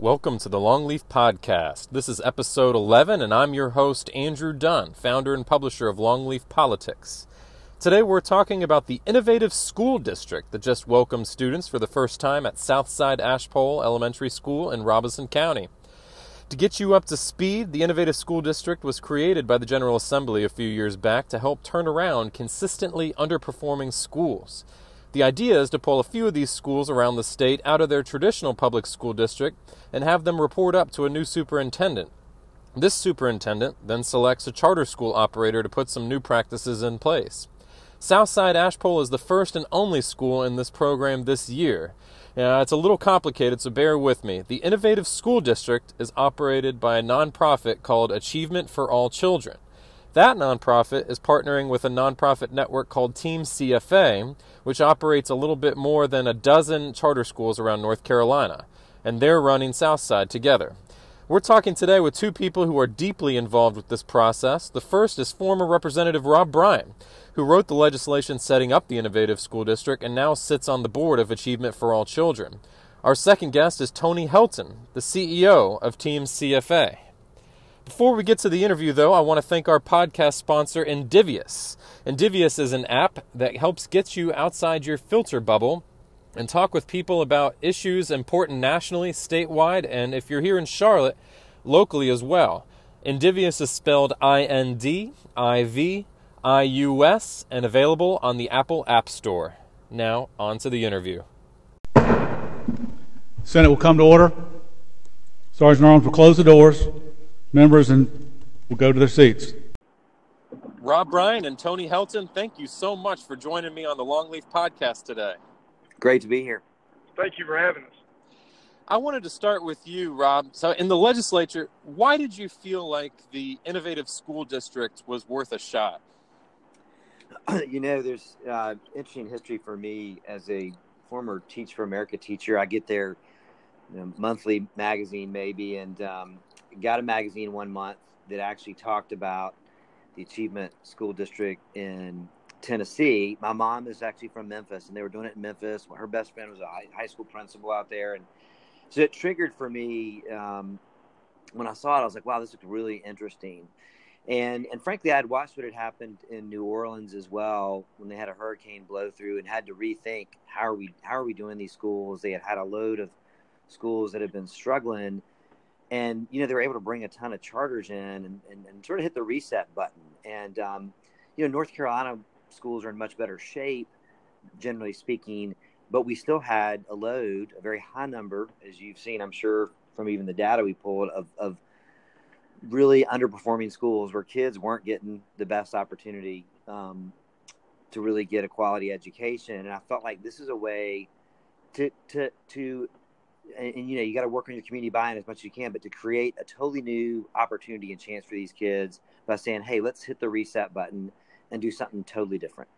Welcome to the Longleaf Podcast. This is episode 11, and I'm your host, Andrew Dunn, founder and publisher of Longleaf Politics. Today we're talking about the innovative school district that just welcomed students for the first time at Southside Ashpole Elementary School in Robeson County. To get you up to speed, the Innovative School District was created by the General Assembly a few years back to help turn around consistently underperforming schools. The idea is to pull a few of these schools around the state out of their traditional public school district and have them report up to a new superintendent. This superintendent then selects a charter school operator to put some new practices in place. Southside Ashpole is the first and only school in this program this year. Now, it's a little complicated, so bear with me. The Innovative School District is operated by a nonprofit called Achievement for All Children. That nonprofit is partnering with a nonprofit network called Team CFA, which operates a little bit more than a dozen charter schools around North Carolina, and they're running Southside together. We're talking today with two people who are deeply involved with this process. The first is former Representative Rob Bryan, who wrote the legislation setting up the Innovative School District and now sits on the board of Achievement for All Children. Our second guest is Tony Helton, the CEO of Team CFA. Before we get to the interview, though, I want to thank our podcast sponsor, Indivius. Indivius is an app that helps get you outside your filter bubble and talk with people about issues important nationally, statewide, and if you're here in Charlotte, locally as well. Indivius is spelled I N D I V I U S and available on the Apple App Store. Now, on to the interview. Senate will come to order. Sergeant Arms will close the doors members and will go to their seats. Rob Bryan and Tony Helton, thank you so much for joining me on the Longleaf podcast today. Great to be here. Thank you for having us. I wanted to start with you, Rob. So, in the legislature, why did you feel like the innovative school district was worth a shot? You know, there's uh, interesting history for me as a former Teach for America teacher. I get their you know, monthly magazine, maybe, and um, got a magazine one month that actually talked about the Achievement School District in Tennessee. My mom is actually from Memphis, and they were doing it in Memphis. Her best friend was a high school principal out there, and so it triggered for me um, when I saw it. I was like, "Wow, this looks really interesting." And and frankly, I'd watched what had happened in New Orleans as well when they had a hurricane blow through, and had to rethink how are we how are we doing these schools? They had had a load of schools that had been struggling and you know they were able to bring a ton of charters in and, and, and sort of hit the reset button. And um, you know north carolina schools are in much better shape generally speaking but we still had a load a very high number as you've seen i'm sure from even the data we pulled of, of really underperforming schools where kids weren't getting the best opportunity um, to really get a quality education. And i felt like this is a way to to to and, and, you know you got to work on your community buy-in as much as you can but to create a totally new opportunity and chance for these kids by saying hey let's hit the reset button and do something totally different.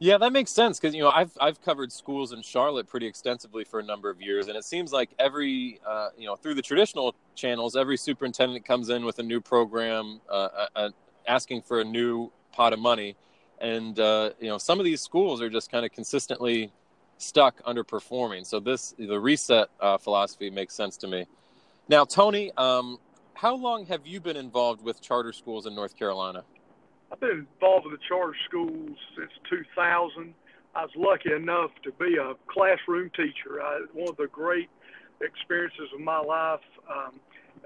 Yeah that makes sense because you know i've i've covered schools in charlotte pretty extensively for a number of years and it seems like every uh, you know through the traditional channels every superintendent comes in with a new program uh, uh, uh asking for a new pot of money and uh, you know some of these schools are just kind of consistently stuck underperforming. So this the reset uh, philosophy makes sense to me. Now, Tony, um, how long have you been involved with charter schools in North Carolina? I've been involved with the charter schools since 2000. I was lucky enough to be a classroom teacher. I, one of the great experiences of my life um,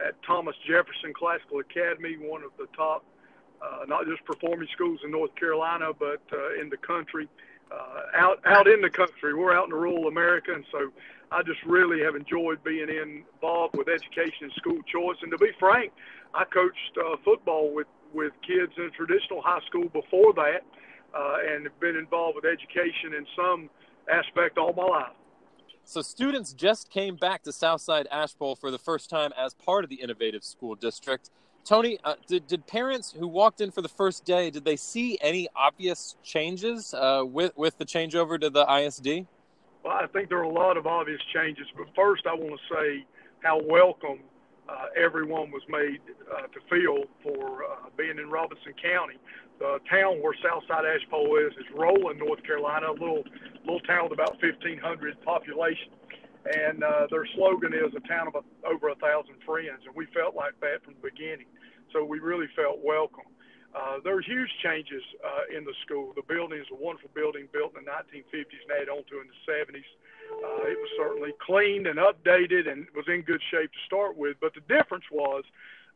at Thomas Jefferson Classical Academy, one of the top, uh, not just performing schools in North Carolina, but uh, in the country uh, out out in the country. We're out in rural America, and so I just really have enjoyed being involved with education and school choice. And to be frank, I coached uh, football with with kids in traditional high school before that, uh, and have been involved with education in some aspect all my life. So students just came back to Southside Ashpole for the first time as part of the Innovative School District. Tony, uh, did, did parents who walked in for the first day did they see any obvious changes uh, with with the changeover to the ISD? Well, I think there are a lot of obvious changes, but first I want to say how welcome uh, everyone was made uh, to feel for uh, being in Robeson County. The town where Southside Ashpole is is Rowland, North Carolina, a little little town with about 1,500 population, and uh, their slogan is "A town of a, over a thousand friends," and we felt like that from the beginning. So we really felt welcome. Uh, there were huge changes uh, in the school. The building is a wonderful building built in the 1950s and added on to in the 70s. Uh, it was certainly cleaned and updated and was in good shape to start with. But the difference was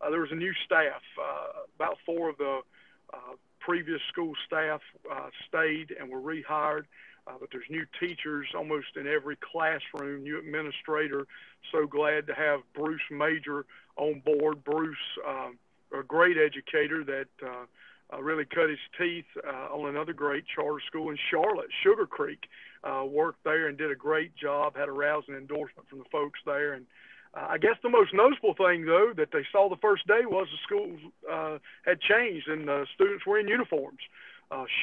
uh, there was a new staff. Uh, about four of the uh, previous school staff uh, stayed and were rehired. Uh, but there's new teachers almost in every classroom, new administrator. So glad to have Bruce Major on board. Bruce, uh, a great educator that uh, uh, really cut his teeth uh, on another great charter school in Charlotte, Sugar Creek. Uh, worked there and did a great job. Had a rousing endorsement from the folks there. And I guess the most noticeable thing, though, that they saw the first day was the schools had changed and the students were in uniforms,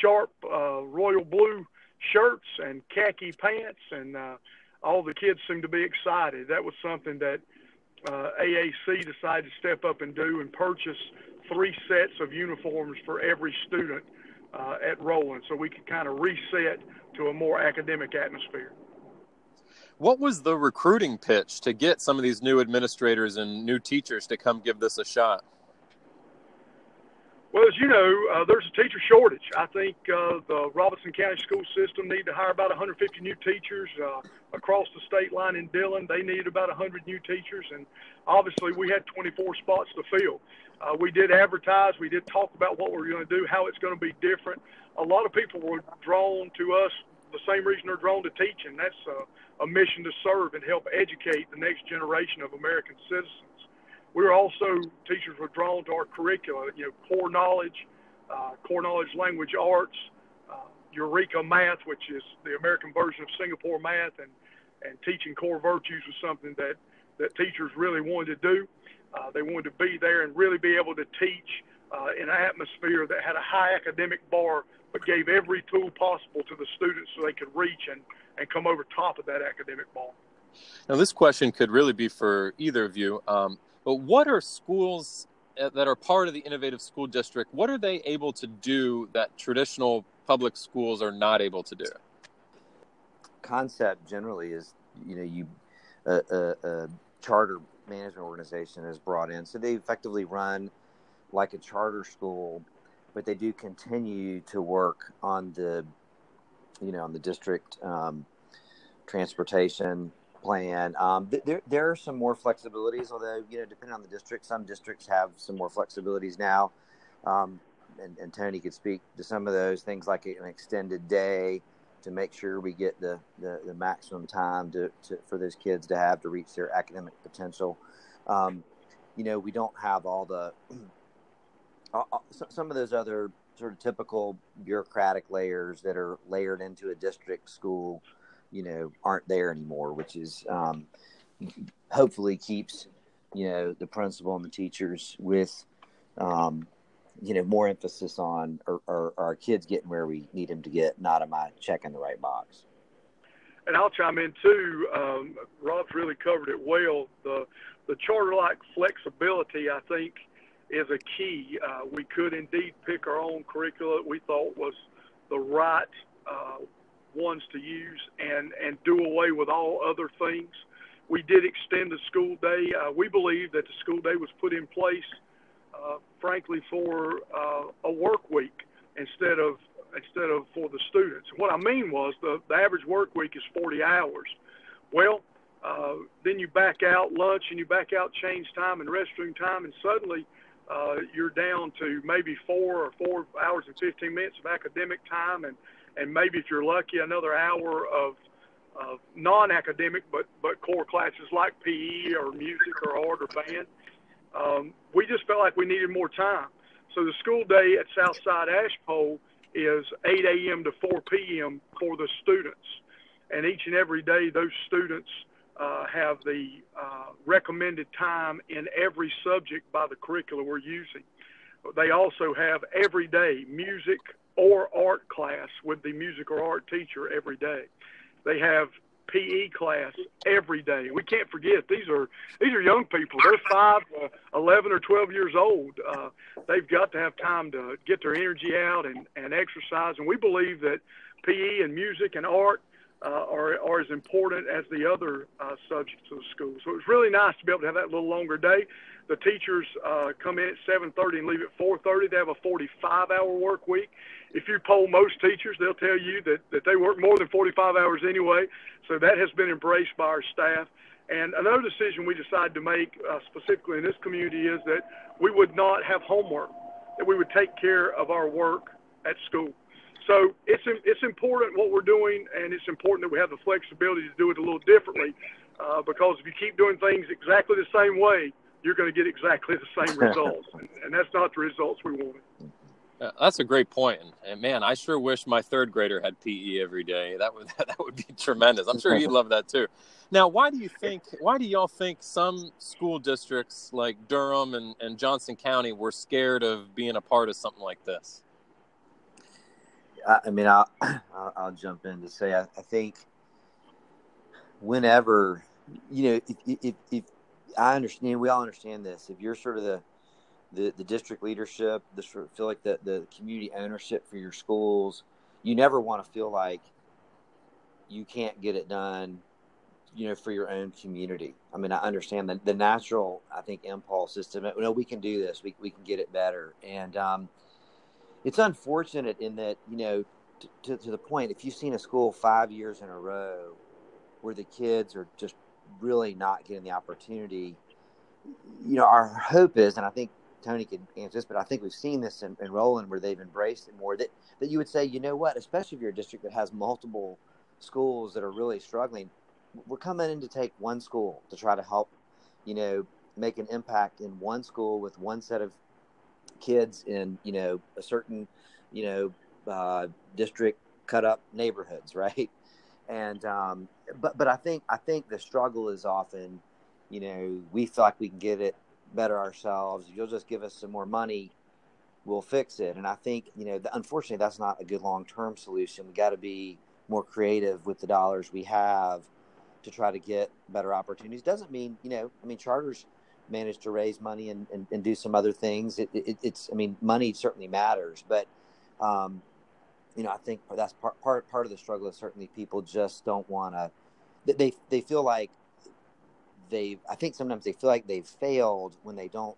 sharp royal blue shirts and khaki pants, and uh, all the kids seemed to be excited. That was something that uh, AAC decided to step up and do and purchase three sets of uniforms for every student uh, at Rowland so we could kind of reset to a more academic atmosphere. What was the recruiting pitch to get some of these new administrators and new teachers to come give this a shot? Well, as you know, uh, there's a teacher shortage. I think uh, the Robeson County school system need to hire about 150 new teachers uh, across the state line in Dillon. They need about 100 new teachers, and obviously we had 24 spots to fill. Uh, we did advertise. We did talk about what we we're going to do, how it's going to be different. A lot of people were drawn to us the same reason they're drawn to teaching. That's a mission to serve and help educate the next generation of American citizens we were also teachers were drawn to our curricula. You know, core knowledge, uh, core knowledge, language arts, uh, Eureka Math, which is the American version of Singapore Math, and and teaching core virtues was something that that teachers really wanted to do. Uh, they wanted to be there and really be able to teach uh, in an atmosphere that had a high academic bar, but gave every tool possible to the students so they could reach and and come over top of that academic bar. Now, this question could really be for either of you. Um, but what are schools uh, that are part of the innovative school district? What are they able to do that traditional public schools are not able to do? Concept generally is, you know, you a, a, a charter management organization is brought in, so they effectively run like a charter school, but they do continue to work on the, you know, on the district um, transportation plan. Um, th- there, there are some more flexibilities, although, you know, depending on the district, some districts have some more flexibilities now. Um, and, and, Tony could speak to some of those things like an extended day to make sure we get the, the, the maximum time to, to, for those kids to have to reach their academic potential. Um, you know, we don't have all the, some of those other sort of typical bureaucratic layers that are layered into a district school you know aren't there anymore, which is um, hopefully keeps you know the principal and the teachers with um, you know more emphasis on are, our kids getting where we need them to get, not am I checking the right box. And I'll chime in too. Um, Rob's really covered it well. The the charter-like flexibility, I think, is a key. Uh, we could indeed pick our own curricula we thought was the right uh, ones to use and, and do away with all other things. We did extend the school day. Uh, we believe that the school day was put in place, uh, frankly, for uh, a work week instead of instead of for the students. What I mean was the, the average work week is 40 hours. Well, uh, then you back out lunch and you back out change time and restroom time, and suddenly uh, you're down to maybe four or four hours and 15 minutes of academic time, and and maybe if you're lucky, another hour of of non-academic but but core classes like PE or music or art or band. Um, we just felt like we needed more time. So the school day at Southside Ashpole is 8 a.m. to 4 p.m. for the students, and each and every day those students uh, have the uh, recommended time in every subject by the curricula we're using. They also have every day music, or art class with the music or art teacher every day. They have PE class every day. We can't forget these are these are young people. They're five, uh, eleven, or twelve years old. Uh, they've got to have time to get their energy out and, and exercise. And we believe that PE and music and art uh, are, are as important as the other uh, subjects of the school. So it's really nice to be able to have that little longer day. The teachers uh, come in at 7:30 and leave at 4:30. They have a 45-hour work week. If you poll most teachers, they'll tell you that, that they work more than 45 hours anyway. So that has been embraced by our staff. And another decision we decided to make uh, specifically in this community is that we would not have homework, that we would take care of our work at school. So it's it's important what we're doing, and it's important that we have the flexibility to do it a little differently. Uh, because if you keep doing things exactly the same way, you're going to get exactly the same results, and, and that's not the results we wanted. Uh, that's a great point, and, and, man, I sure wish my third grader had PE every day. That would that would be tremendous. I'm sure he'd love that too. Now, why do you think? Why do y'all think some school districts like Durham and, and Johnston County were scared of being a part of something like this? I, mean, I'll, I'll, I'll jump in to say I, I think whenever you know if, if, if I understand, we all understand this. If you're sort of the the, the district leadership, the sort of feel like the, the community ownership for your schools, you never want to feel like you can't get it done, you know, for your own community. I mean, I understand the, the natural, I think, impulse is to, you know, we can do this, we, we can get it better. And um, it's unfortunate in that, you know, to, to, to the point, if you've seen a school five years in a row where the kids are just really not getting the opportunity. You know, our hope is, and I think Tony can answer this, but I think we've seen this in, in Rowland where they've embraced it more. That that you would say, you know what, especially if you're a district that has multiple schools that are really struggling, we're coming in to take one school to try to help, you know, make an impact in one school with one set of kids in you know a certain you know uh, district cut up neighborhoods, right? And um, but but I think I think the struggle is often, you know, we feel like we can get it better ourselves. You'll just give us some more money, we'll fix it. And I think you know, unfortunately, that's not a good long term solution. We got to be more creative with the dollars we have to try to get better opportunities. Doesn't mean you know, I mean, charters manage to raise money and, and, and do some other things. It, it, it's I mean, money certainly matters, but um, you know, I think that's part part part of the struggle is certainly people just don't want to. They they feel like they. I think sometimes they feel like they've failed when they don't,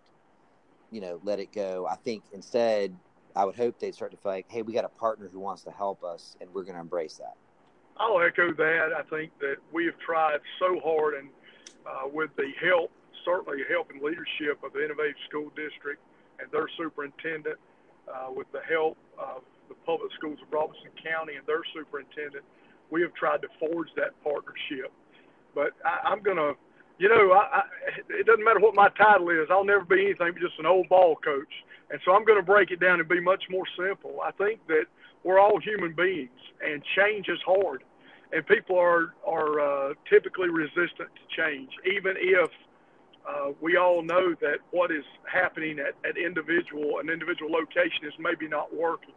you know, let it go. I think instead, I would hope they'd start to feel like, hey, we got a partner who wants to help us, and we're going to embrace that. I'll echo that. I think that we have tried so hard, and uh, with the help, certainly help and leadership of the Innovative School District and their superintendent, uh, with the help of the public schools of Robeson County and their superintendent, we have tried to forge that partnership. But I, I'm going to, you know, I, I, it doesn't matter what my title is. I'll never be anything but just an old ball coach. And so I'm going to break it down and be much more simple. I think that we're all human beings, and change is hard. And people are are uh, typically resistant to change, even if uh, we all know that what is happening at, at individual an individual location is maybe not working.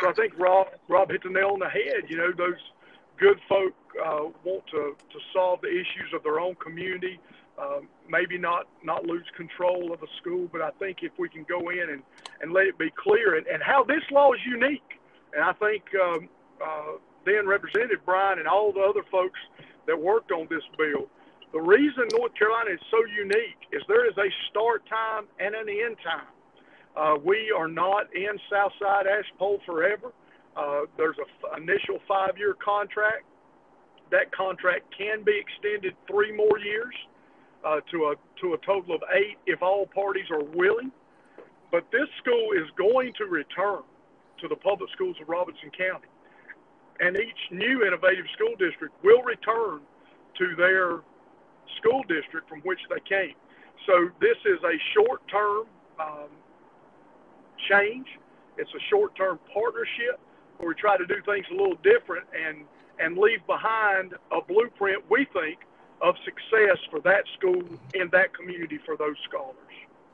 So I think Rob Rob hit the nail on the head. You know, those good folk uh, want to, to solve the issues of their own community. Um, maybe not not lose control of a school, but I think if we can go in and, and let it be clear and, and how this law is unique, and I think um, uh, then Representative Bryan and all the other folks that worked on this bill the reason North Carolina is so unique is there is a start time and an end time. Uh, we are not in Southside Ashpole forever. Uh, there's an initial five-year contract. That contract can be extended three more years uh, to a to a total of eight if all parties are willing. But this school is going to return to the public schools of Robeson County, and each new innovative school district will return to their school district from which they came. So this is a short-term um, change. It's a short-term partnership where we try to do things a little different and and leave behind a blueprint we think of success for that school in that community for those scholars.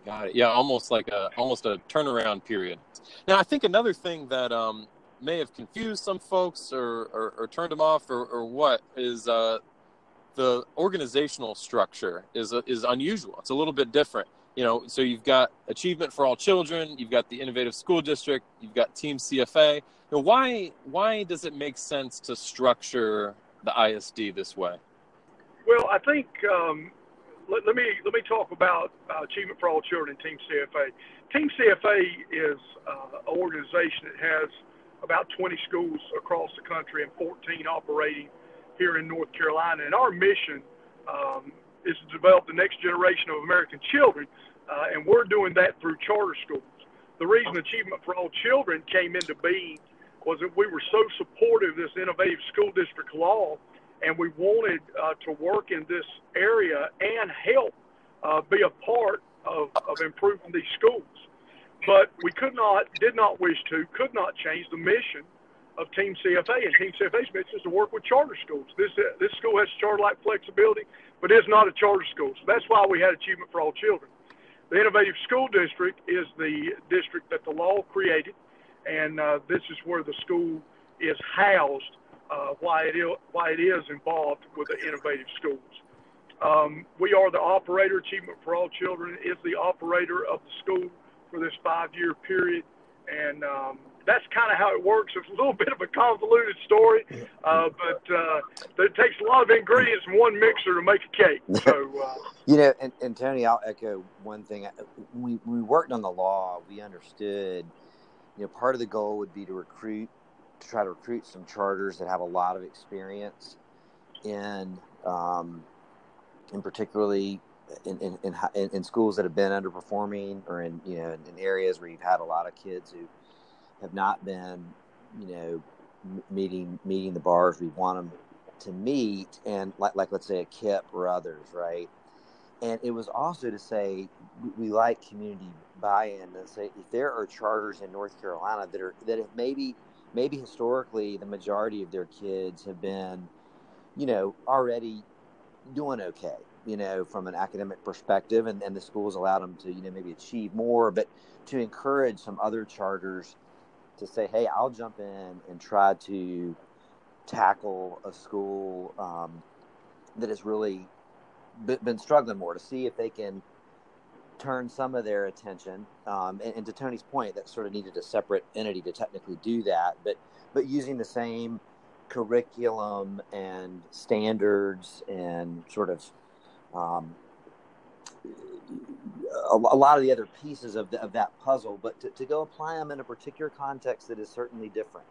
Got it. Yeah, almost like a almost a turnaround period. Now, I think another thing that um, may have confused some folks or, or, or turned them off or, or what is uh, the organizational structure is is unusual. It's a little bit different. You know, so you've got Achievement for All Children, you've got the Innovative School District, you've got Team CFA. Why why does it make sense to structure the ISD this way? Well, I think um, let, let, me let me talk about uh, Achievement for All Children, and Team CFA. Team CFA is uh, an organization that has about 20 schools across the country and 14 operating here in North Carolina. And our mission um, is to develop the next generation of American children, uh, and we're doing that through charter schools. The reason Achievement for All Children came into being was that we were so supportive of this innovative school district law, and we wanted uh, to work in this area and help uh, be a part of, of improving these schools. But we could not, did not wish to, could not change the mission of Team CFA, and Team CFA's mission is to work with charter schools. This uh, this school has charter-like flexibility, but is not a charter school. So that's why we had Achievement for All Children. The Innovative School District is the district that the law created, and uh, this is where the school is housed. Uh, why it is why it is involved with the innovative schools. Um, we are the operator. Achievement for All Children is the operator of the school for this five-year period, and um, that's kind of how it works. It's a little bit of a convoluted story, uh, but uh, it takes a lot of ingredients in one mixer to make a cake. So, uh, you know, and, and Tony, I'll echo one thing. We we worked on the law. We understood, you know, part of the goal would be to recruit, to try to recruit some charters that have a lot of experience in, um, in particularly in, in, in, in, schools that have been underperforming or in you know in, areas where you've had a lot of kids who have not been, you know, meeting meeting the bars we want them to meet, and like like let's say a KIPP or others, right? And it was also to say we, like community buy-in and say if there are charters in North Carolina that are that have maybe maybe historically the majority of their kids have been, you know, already doing okay, you know, from an academic perspective, and, and the schools allowed them to, you know, maybe achieve more, but to encourage some other charters to say, hey, I'll jump in and try to tackle a school um, that has really been struggling more to see if they can turn some of their attention. Um, and, and, to Tony's point, that sort of needed a separate entity to technically do that, but but using the same curriculum and standards and sort of um, a, a, lot of the other pieces of, the, of that puzzle, but to, to, go apply them in a particular context that is certainly different.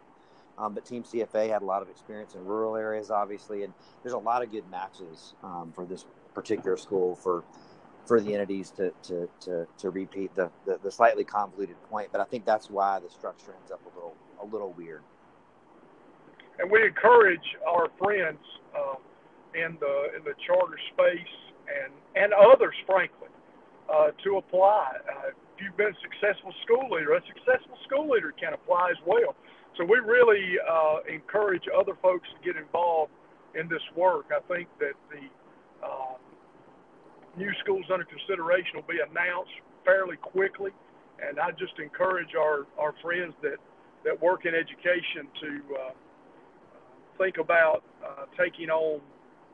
Um, but Team CFA had a lot of experience in rural areas, obviously, and there's a lot of good matches um, for this particular school for for the entities to to, to, to repeat the, the, the slightly convoluted point. But I think that's why the structure ends up a little a little weird. And we encourage our friends uh, in the in the charter space and and others, frankly, uh, to apply. Uh, if you've been a successful school leader, a successful school leader can apply as well. So we really uh, encourage other folks to get involved in this work. I think that the uh, new schools under consideration will be announced fairly quickly, and I just encourage our, our friends that, that work in education to uh, think about uh, taking on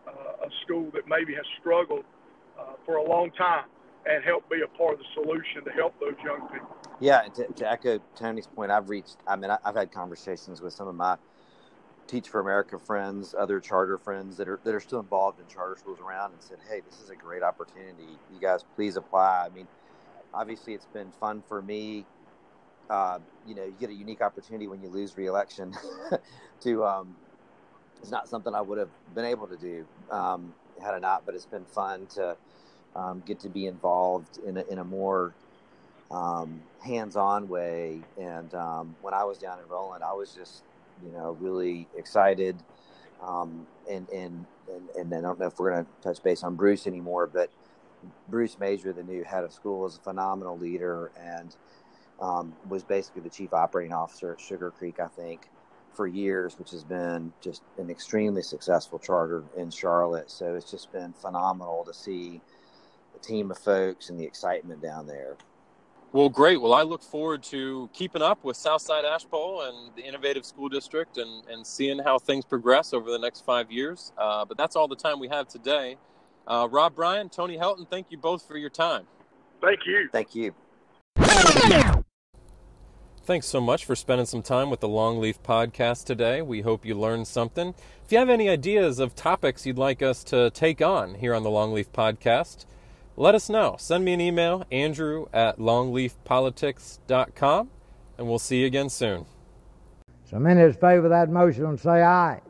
uh, a school that maybe has struggled uh, for a long time and help be a part of the solution to help those young people. Yeah, to, to echo Tony's point, I've reached. I mean, I've had conversations with some of my Teach for America friends, other charter friends that are that are still involved in charter schools around, and said, "Hey, this is a great opportunity. You guys, please apply." I mean, obviously, it's been fun for me. Uh, you know, you get a unique opportunity when you lose reelection to. Um, it's not something I would have been able to do um, had I not, but it's been fun to um, get to be involved in a, in a more um, hands-on way. And um, when I was down in Rowland, I was just, you know, really excited. Um, and, and, and, and I don't know if we're going to touch base on Bruce anymore, but Bruce Major, the new head of school, is a phenomenal leader and um, was basically the chief operating officer at Sugar Creek, I think, for years, which has been just an extremely successful charter in Charlotte. So it's just been phenomenal to see the team of folks and the excitement down there. Well, great. Well, I look forward to keeping up with Southside Ashpole and the Innovative School District and, and seeing how things progress over the next five years. Uh, but that's all the time we have today. Uh, Rob Bryan, Tony Helton, thank you both for your time. Thank you. Thank you. Thanks so much for spending some time with the Longleaf podcast today. We hope you learned something. If you have any ideas of topics you'd like us to take on here on the Longleaf podcast, let us know. Send me an email, andrew at longleafpolitics.com, and we'll see you again soon. So many as favor that motion say aye.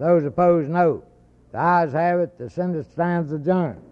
Those opposed, no. The ayes have it. The Senate stands adjourned.